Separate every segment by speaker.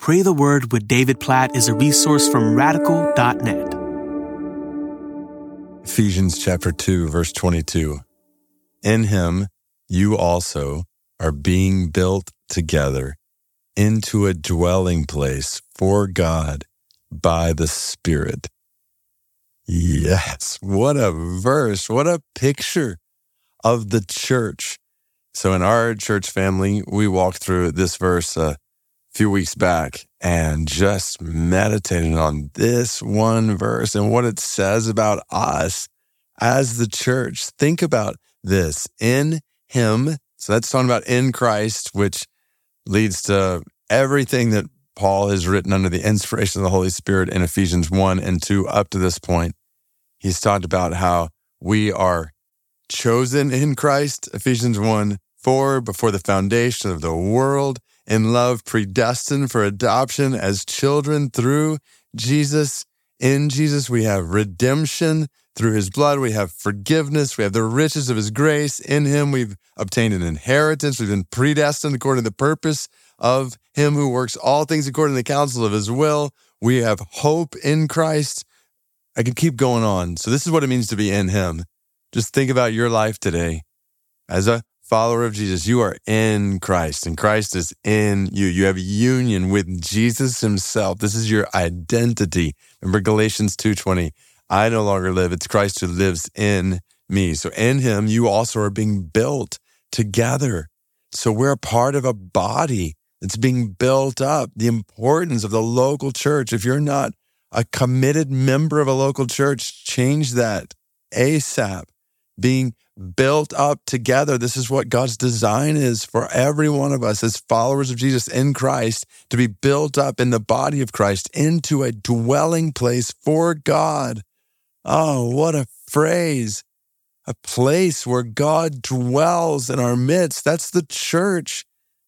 Speaker 1: Pray the Word with David Platt is a resource from radical.net.
Speaker 2: Ephesians chapter 2, verse 22. In him, you also are being built together into a dwelling place for God by the Spirit. Yes, what a verse. What a picture of the church. So, in our church family, we walk through this verse a few weeks back and just meditated on this one verse and what it says about us as the church. Think about this in Him. So, that's talking about in Christ, which leads to everything that Paul has written under the inspiration of the Holy Spirit in Ephesians 1 and 2 up to this point. He's talked about how we are chosen in Christ, Ephesians 1 4, before the foundation of the world, in love, predestined for adoption as children through Jesus. In Jesus, we have redemption through his blood. We have forgiveness. We have the riches of his grace. In him, we've obtained an inheritance. We've been predestined according to the purpose of him who works all things according to the counsel of his will. We have hope in Christ. I could keep going on. So, this is what it means to be in him. Just think about your life today. As a follower of Jesus, you are in Christ and Christ is in you. You have union with Jesus himself. This is your identity. Remember Galatians 2:20. I no longer live, it's Christ who lives in me. So in him you also are being built together. So we're a part of a body that's being built up. The importance of the local church. If you're not a committed member of a local church, change that ASAP being built up together. This is what God's design is for every one of us as followers of Jesus in Christ to be built up in the body of Christ into a dwelling place for God. Oh, what a phrase. A place where God dwells in our midst. That's the church.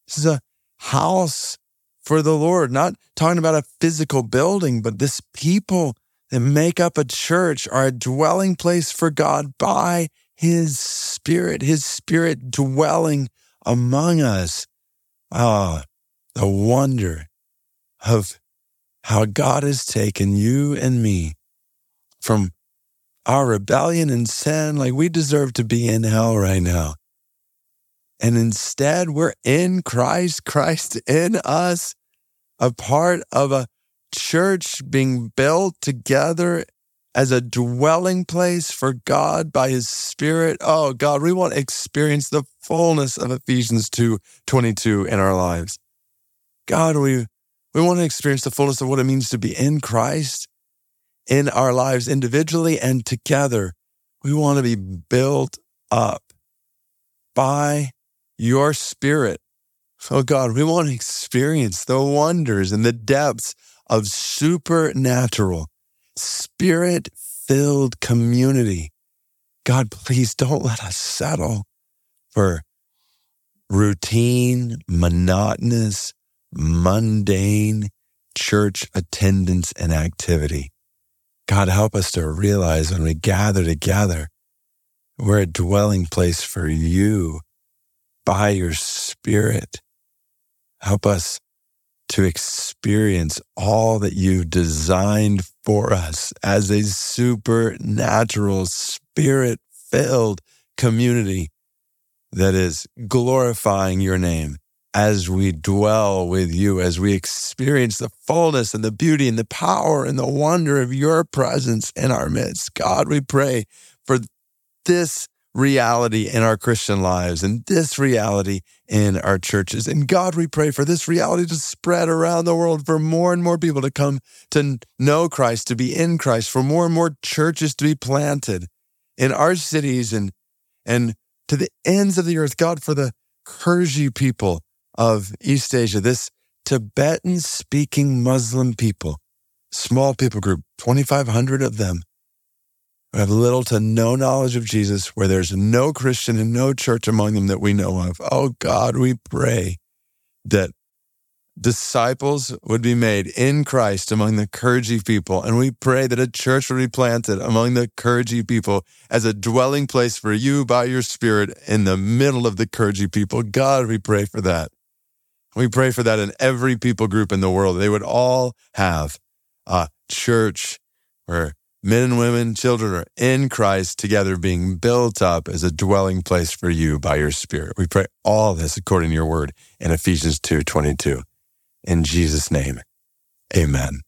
Speaker 2: This is a house for the Lord, not talking about a physical building, but this people that make up a church are a dwelling place for God by his spirit, his spirit dwelling among us. Ah, the wonder of how God has taken you and me from our rebellion and sin. Like we deserve to be in hell right now. And instead, we're in Christ, Christ in us, a part of a church being built together as a dwelling place for God by his spirit. Oh God, we want to experience the fullness of Ephesians 2 22 in our lives. God, we, we want to experience the fullness of what it means to be in Christ in our lives individually and together. We want to be built up by your spirit. Oh God, we want to experience the wonders and the depths of supernatural spirit filled community. God, please don't let us settle for routine, monotonous, mundane church attendance and activity. God, help us to realize when we gather together, we're a dwelling place for you by your spirit. Help us to experience all that you've designed for us as a supernatural, spirit filled community that is glorifying your name as we dwell with you, as we experience the fullness and the beauty and the power and the wonder of your presence in our midst. God, we pray for this reality in our Christian lives and this reality in our churches. And God, we pray for this reality to spread around the world for more and more people to come to know Christ, to be in Christ, for more and more churches to be planted in our cities and, and to the ends of the earth. God, for the Kyrgyz people of East Asia, this Tibetan speaking Muslim people, small people group, 2,500 of them who have little to no knowledge of Jesus, where there's no Christian and no church among them that we know of. Oh God, we pray that disciples would be made in Christ among the Kyrgyz people. And we pray that a church would be planted among the Kyrgyz people as a dwelling place for you by your spirit in the middle of the Kyrgyz people. God, we pray for that. We pray for that in every people group in the world. They would all have a church where men and women, children are in Christ together being built up as a dwelling place for you by your spirit. We pray all this according to your word in Ephesians 2 22. In Jesus' name, amen.